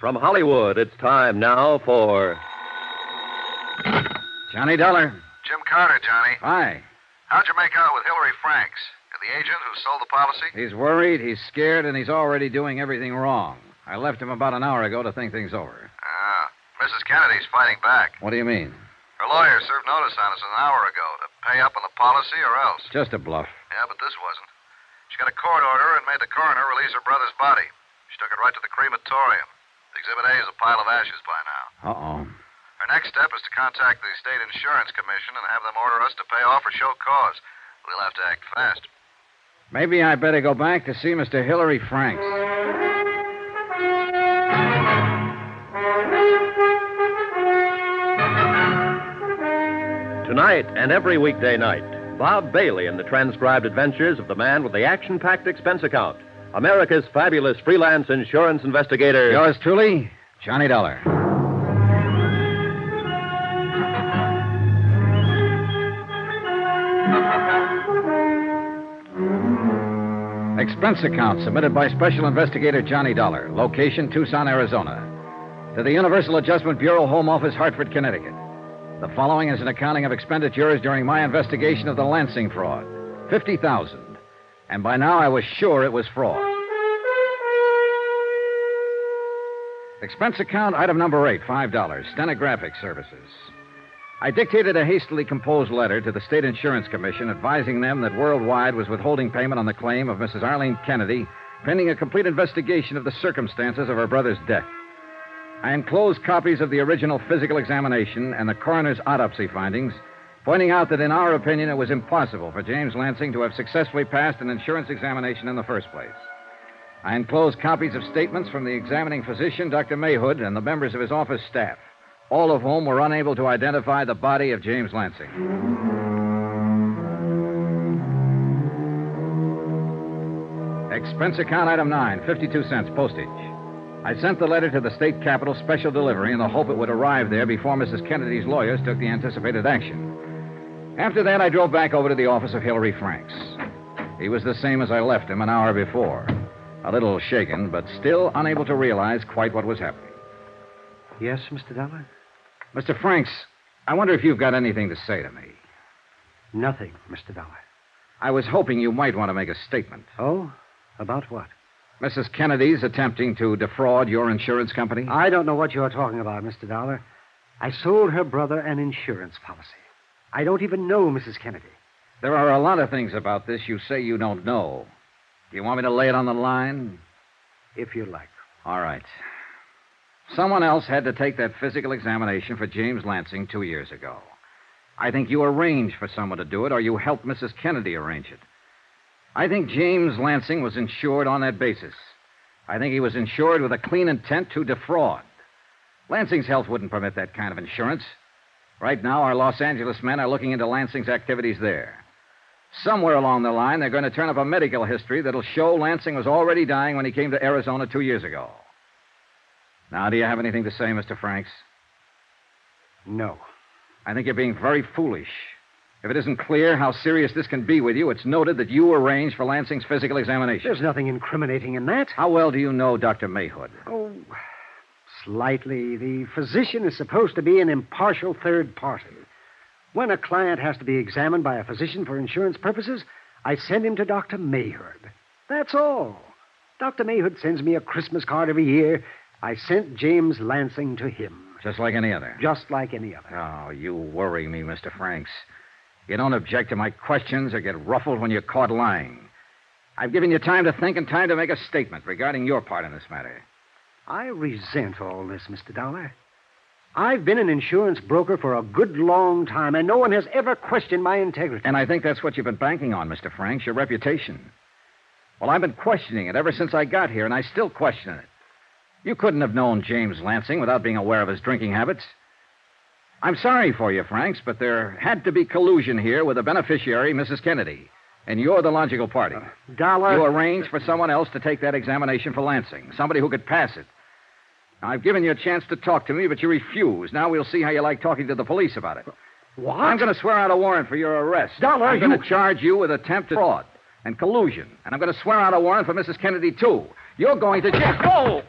From Hollywood, it's time now for. Johnny Dollar. Jim Carter, Johnny. Hi. How'd you make out with Hillary Franks? The agent who sold the policy? He's worried, he's scared, and he's already doing everything wrong. I left him about an hour ago to think things over. Ah. Mrs. Kennedy's fighting back. What do you mean? Her lawyer served notice on us an hour ago to pay up on the policy or else. Just a bluff. Yeah, but this wasn't. She got a court order and made the coroner release her brother's body. She took it right to the crematorium. Exhibit A is a pile of ashes by now. Uh oh. Her next step is to contact the State Insurance Commission and have them order us to pay off or show cause. We'll have to act fast. Maybe I better go back to see Mr. Hillary Franks. Tonight and every weekday night, Bob Bailey in the transcribed adventures of the man with the action packed expense account, America's fabulous freelance insurance investigator. Yours truly, Johnny Dollar. Expense account submitted by Special Investigator Johnny Dollar. Location Tucson, Arizona. To the Universal Adjustment Bureau, Home Office, Hartford, Connecticut. The following is an accounting of expenditures during my investigation of the Lansing fraud. 50000 And by now I was sure it was fraud. Expense account item number eight, $5. Stenographic services. I dictated a hastily composed letter to the State Insurance Commission advising them that Worldwide was withholding payment on the claim of Mrs. Arlene Kennedy pending a complete investigation of the circumstances of her brother's death. I enclosed copies of the original physical examination and the coroner's autopsy findings, pointing out that in our opinion it was impossible for James Lansing to have successfully passed an insurance examination in the first place. I enclosed copies of statements from the examining physician, Dr. Mayhood, and the members of his office staff all of whom were unable to identify the body of James Lansing. Expense account item 9, 52 cents postage. I sent the letter to the state capitol special delivery in the hope it would arrive there before Mrs. Kennedy's lawyers took the anticipated action. After that, I drove back over to the office of Hillary Franks. He was the same as I left him an hour before. A little shaken, but still unable to realize quite what was happening. Yes, Mr. Dollar? Mr. Franks, I wonder if you've got anything to say to me. Nothing, Mr. Dollar. I was hoping you might want to make a statement. Oh? About what? Mrs. Kennedy's attempting to defraud your insurance company? I don't know what you're talking about, Mr. Dollar. I sold her brother an insurance policy. I don't even know Mrs. Kennedy. There are a lot of things about this you say you don't know. You want me to lay it on the line? If you like. All right. Someone else had to take that physical examination for James Lansing two years ago. I think you arranged for someone to do it, or you helped Mrs. Kennedy arrange it. I think James Lansing was insured on that basis. I think he was insured with a clean intent to defraud. Lansing's health wouldn't permit that kind of insurance. Right now, our Los Angeles men are looking into Lansing's activities there. Somewhere along the line, they're going to turn up a medical history that'll show Lansing was already dying when he came to Arizona two years ago. Now, do you have anything to say, Mr. Franks? No. I think you're being very foolish. If it isn't clear how serious this can be with you, it's noted that you arranged for Lansing's physical examination. There's nothing incriminating in that. How well do you know Dr. Mayhood? Oh, slightly. The physician is supposed to be an impartial third party. When a client has to be examined by a physician for insurance purposes, I send him to Dr. Mayhood. That's all. Dr. Mayhood sends me a Christmas card every year. I sent James Lansing to him. Just like any other. Just like any other. Oh, you worry me, Mr. Franks. You don't object to my questions or get ruffled when you're caught lying. I've given you time to think and time to make a statement regarding your part in this matter. I resent all this, Mr. Dollar. I've been an insurance broker for a good long time, and no one has ever questioned my integrity. And I think that's what you've been banking on, Mr. Franks, your reputation. Well, I've been questioning it ever since I got here, and I still question it. You couldn't have known James Lansing without being aware of his drinking habits. I'm sorry for you, Franks, but there had to be collusion here with the beneficiary, Mrs. Kennedy. And you're the logical party. Uh, Dollar. You arranged for someone else to take that examination for Lansing, somebody who could pass it. I've given you a chance to talk to me, but you refuse. Now we'll see how you like talking to the police about it. What? I'm going to swear out a warrant for your arrest. Dollar, I'm you... going to charge you with attempted fraud and collusion. And I'm going to swear out a warrant for Mrs. Kennedy, too. You're going to jail. Oh!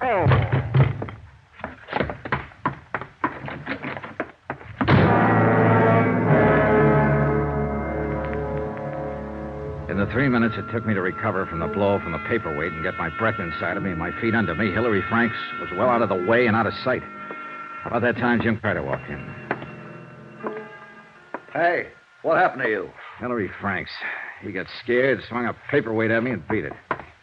Oh. Three minutes it took me to recover from the blow from the paperweight and get my breath inside of me and my feet under me, Hillary Franks was well out of the way and out of sight. About that time, Jim Carter walked in. Hey, what happened to you? Hillary Franks. He got scared, swung a paperweight at me, and beat it.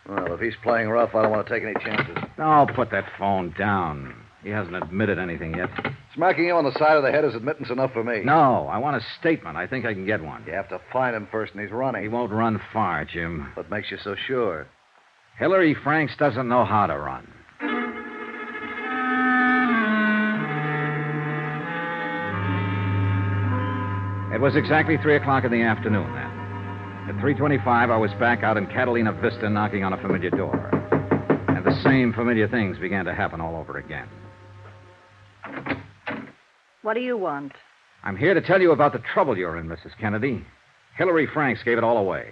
Well, if he's playing rough, I don't want to take any chances. No, put that phone down. He hasn't admitted anything yet. Smacking you on the side of the head is admittance enough for me. No, I want a statement. I think I can get one. You have to find him first, and he's running. He won't run far, Jim. What makes you so sure? Hillary Franks doesn't know how to run. It was exactly 3 o'clock in the afternoon then. At 3.25, I was back out in Catalina Vista knocking on a familiar door. And the same familiar things began to happen all over again. What do you want? I'm here to tell you about the trouble you're in, Mrs. Kennedy. Hillary Franks gave it all away.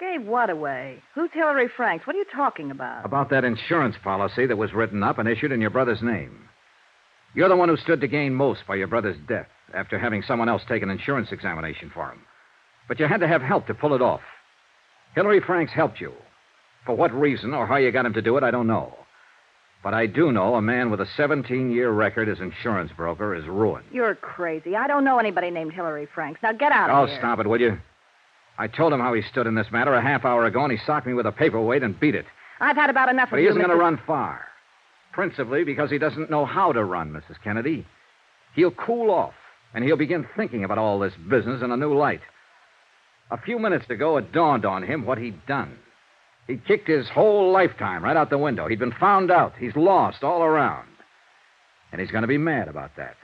Gave what away? Who's Hillary Franks? What are you talking about? About that insurance policy that was written up and issued in your brother's name. You're the one who stood to gain most by your brother's death after having someone else take an insurance examination for him. But you had to have help to pull it off. Hillary Franks helped you. For what reason or how you got him to do it, I don't know. But I do know a man with a 17 year record as insurance broker is ruined. You're crazy. I don't know anybody named Hillary Franks. Now get out Oh, of here. Oh, stop it, will you? I told him how he stood in this matter a half hour ago, and he socked me with a paperweight and beat it. I've had about enough But of he you. He isn't going to run far. Principally because he doesn't know how to run, Mrs. Kennedy. He'll cool off, and he'll begin thinking about all this business in a new light. A few minutes ago, it dawned on him what he'd done. He'd kicked his whole lifetime right out the window. He'd been found out. He's lost all around. And he's going to be mad about that.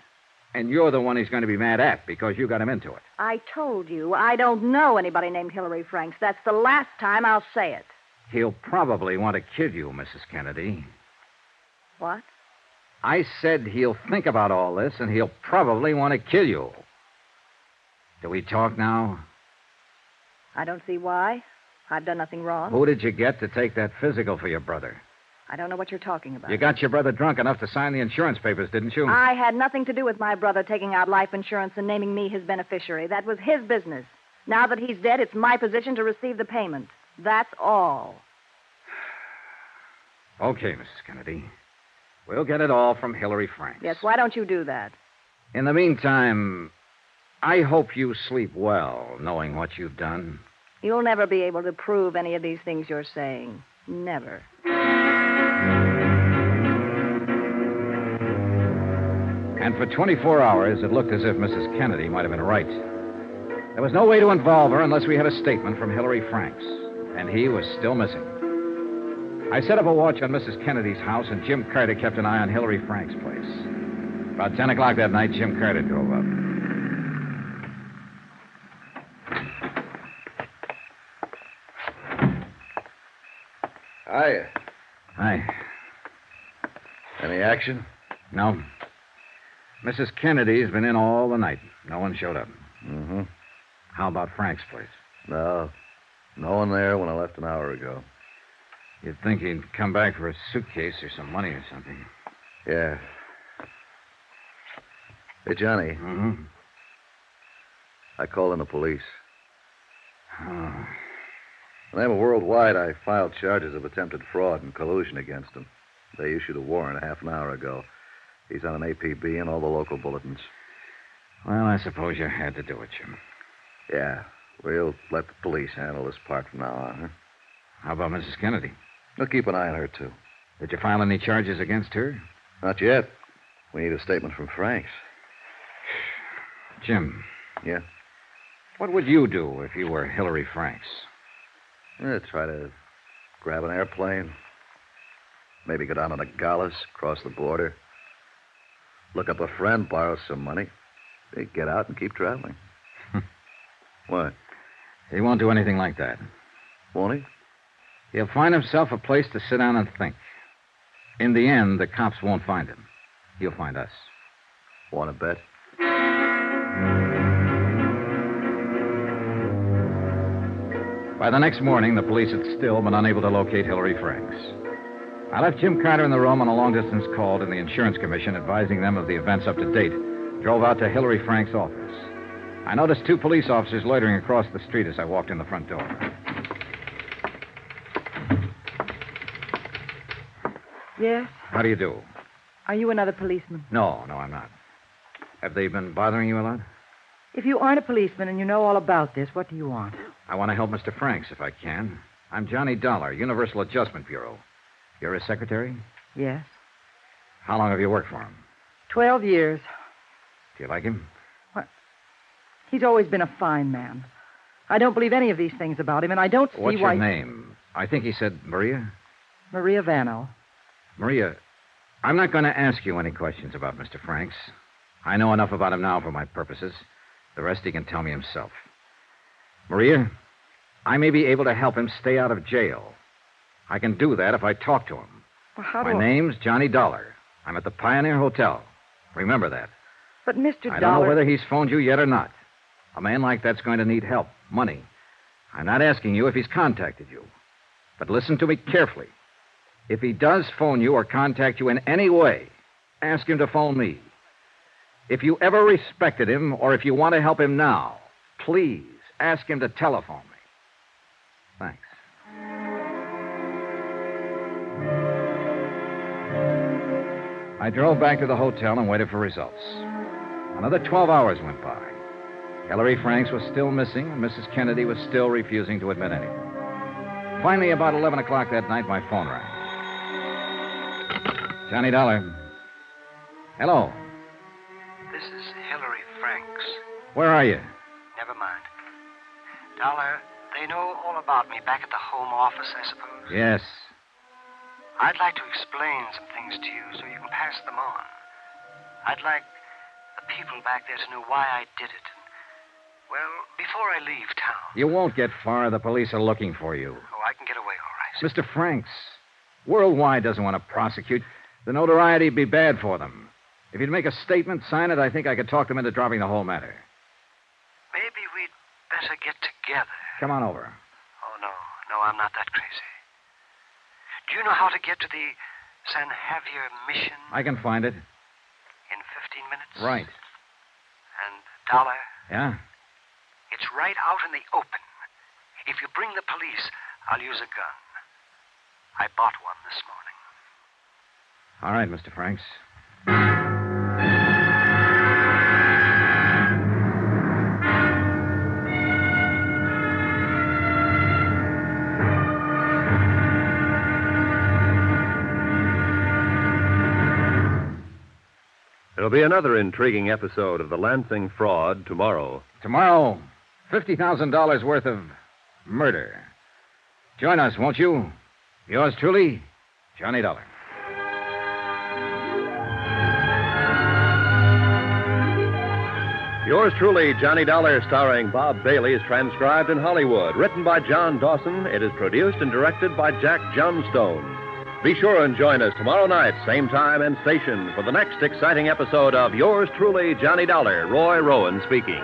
And you're the one he's going to be mad at because you got him into it. I told you I don't know anybody named Hillary Franks. That's the last time I'll say it. He'll probably want to kill you, Mrs. Kennedy. What? I said he'll think about all this, and he'll probably want to kill you. Do we talk now? I don't see why. I've done nothing wrong. Who did you get to take that physical for your brother? I don't know what you're talking about. You got your brother drunk enough to sign the insurance papers, didn't you? I had nothing to do with my brother taking out life insurance and naming me his beneficiary. That was his business. Now that he's dead, it's my position to receive the payment. That's all. Okay, Mrs. Kennedy. We'll get it all from Hillary Franks. Yes, why don't you do that? In the meantime, I hope you sleep well, knowing what you've done. You'll never be able to prove any of these things you're saying. Never. And for 24 hours, it looked as if Mrs. Kennedy might have been right. There was no way to involve her unless we had a statement from Hillary Franks, and he was still missing. I set up a watch on Mrs. Kennedy's house, and Jim Carter kept an eye on Hillary Franks' place. About 10 o'clock that night, Jim Carter drove up. Hiya. Hi. Any action? No. Mrs. Kennedy's been in all the night. No one showed up. Mm-hmm. How about Frank's place? No. No one there when I left an hour ago. You'd think he'd come back for a suitcase or some money or something. Yeah. Hey, Johnny, Mm-hmm. I called in the police. Oh. In the name of Worldwide, I filed charges of attempted fraud and collusion against him. They issued a warrant a half an hour ago. He's on an APB and all the local bulletins. Well, I suppose you had to do it, Jim. Yeah, we'll let the police handle this part from now on. Huh? How about Mrs. Kennedy? We'll keep an eye on her, too. Did you file any charges against her? Not yet. We need a statement from Franks. Jim. Yeah? What would you do if you were Hillary Franks? Eh, try to grab an airplane. Maybe go down to Nogales, cross the border. Look up a friend, borrow some money. eh, Get out and keep traveling. what? He won't do anything like that. Won't he? He'll find himself a place to sit down and think. In the end, the cops won't find him. He'll find us. Want to bet? By the next morning, the police had still been unable to locate Hillary Franks. I left Jim Carter in the room on a long distance call to the insurance commission advising them of the events up to date. Drove out to Hillary Frank's office. I noticed two police officers loitering across the street as I walked in the front door. Yes? How do you do? Are you another policeman? No, no, I'm not. Have they been bothering you a lot? If you aren't a policeman and you know all about this, what do you want? I want to help Mr. Franks if I can. I'm Johnny Dollar, Universal Adjustment Bureau. You're his secretary? Yes. How long have you worked for him? Twelve years. Do you like him? What? He's always been a fine man. I don't believe any of these things about him, and I don't see why. What's why. your name? I think he said Maria. Maria Vano. Maria, I'm not going to ask you any questions about Mr. Franks. I know enough about him now for my purposes. The rest he can tell me himself. Maria, I may be able to help him stay out of jail. I can do that if I talk to him. Well, how My do I... name's Johnny Dollar. I'm at the Pioneer Hotel. Remember that. But Mr. Dollar. I don't know whether he's phoned you yet or not. A man like that's going to need help, money. I'm not asking you if he's contacted you. But listen to me carefully. If he does phone you or contact you in any way, ask him to phone me. If you ever respected him or if you want to help him now, please ask him to telephone me. Thanks. I drove back to the hotel and waited for results. Another 12 hours went by. Hillary Franks was still missing, and Mrs. Kennedy was still refusing to admit anything. Finally, about 11 o'clock that night, my phone rang. Johnny Dollar. Hello. This is Hillary Franks. Where are you? Never mind. Dollar, they know all about me back at the home office, I suppose. Yes. I'd like to explain some things to you so you can pass them on. I'd like the people back there to know why I did it. And, well, before I leave town. You won't get far. The police are looking for you. Oh, I can get away all right. Mr. Franks, Worldwide doesn't want to prosecute. The notoriety'd be bad for them. If you'd make a statement, sign it, I think I could talk them into dropping the whole matter. Maybe we'd better get together. Come on over. Oh, no. No, I'm not that crazy. Do you know how to get to the San Xavier mission I can find it. in 15 minutes? Right. And, Dollar, Yeah? it's right out in the open. If you bring the police, I'll use a gun. I bought one this morning. All right, Mr. Franks. There'll be another intriguing episode of the Lansing fraud tomorrow. Tomorrow, $50,000 worth of murder. Join us, won't you? Yours truly, Johnny Dollar. Yours truly, Johnny Dollar, starring Bob Bailey, is transcribed in Hollywood. Written by John Dawson, it is produced and directed by Jack Johnstone. Be sure and join us tomorrow night, same time and station, for the next exciting episode of Yours truly, Johnny Dollar. Roy Rowan speaking.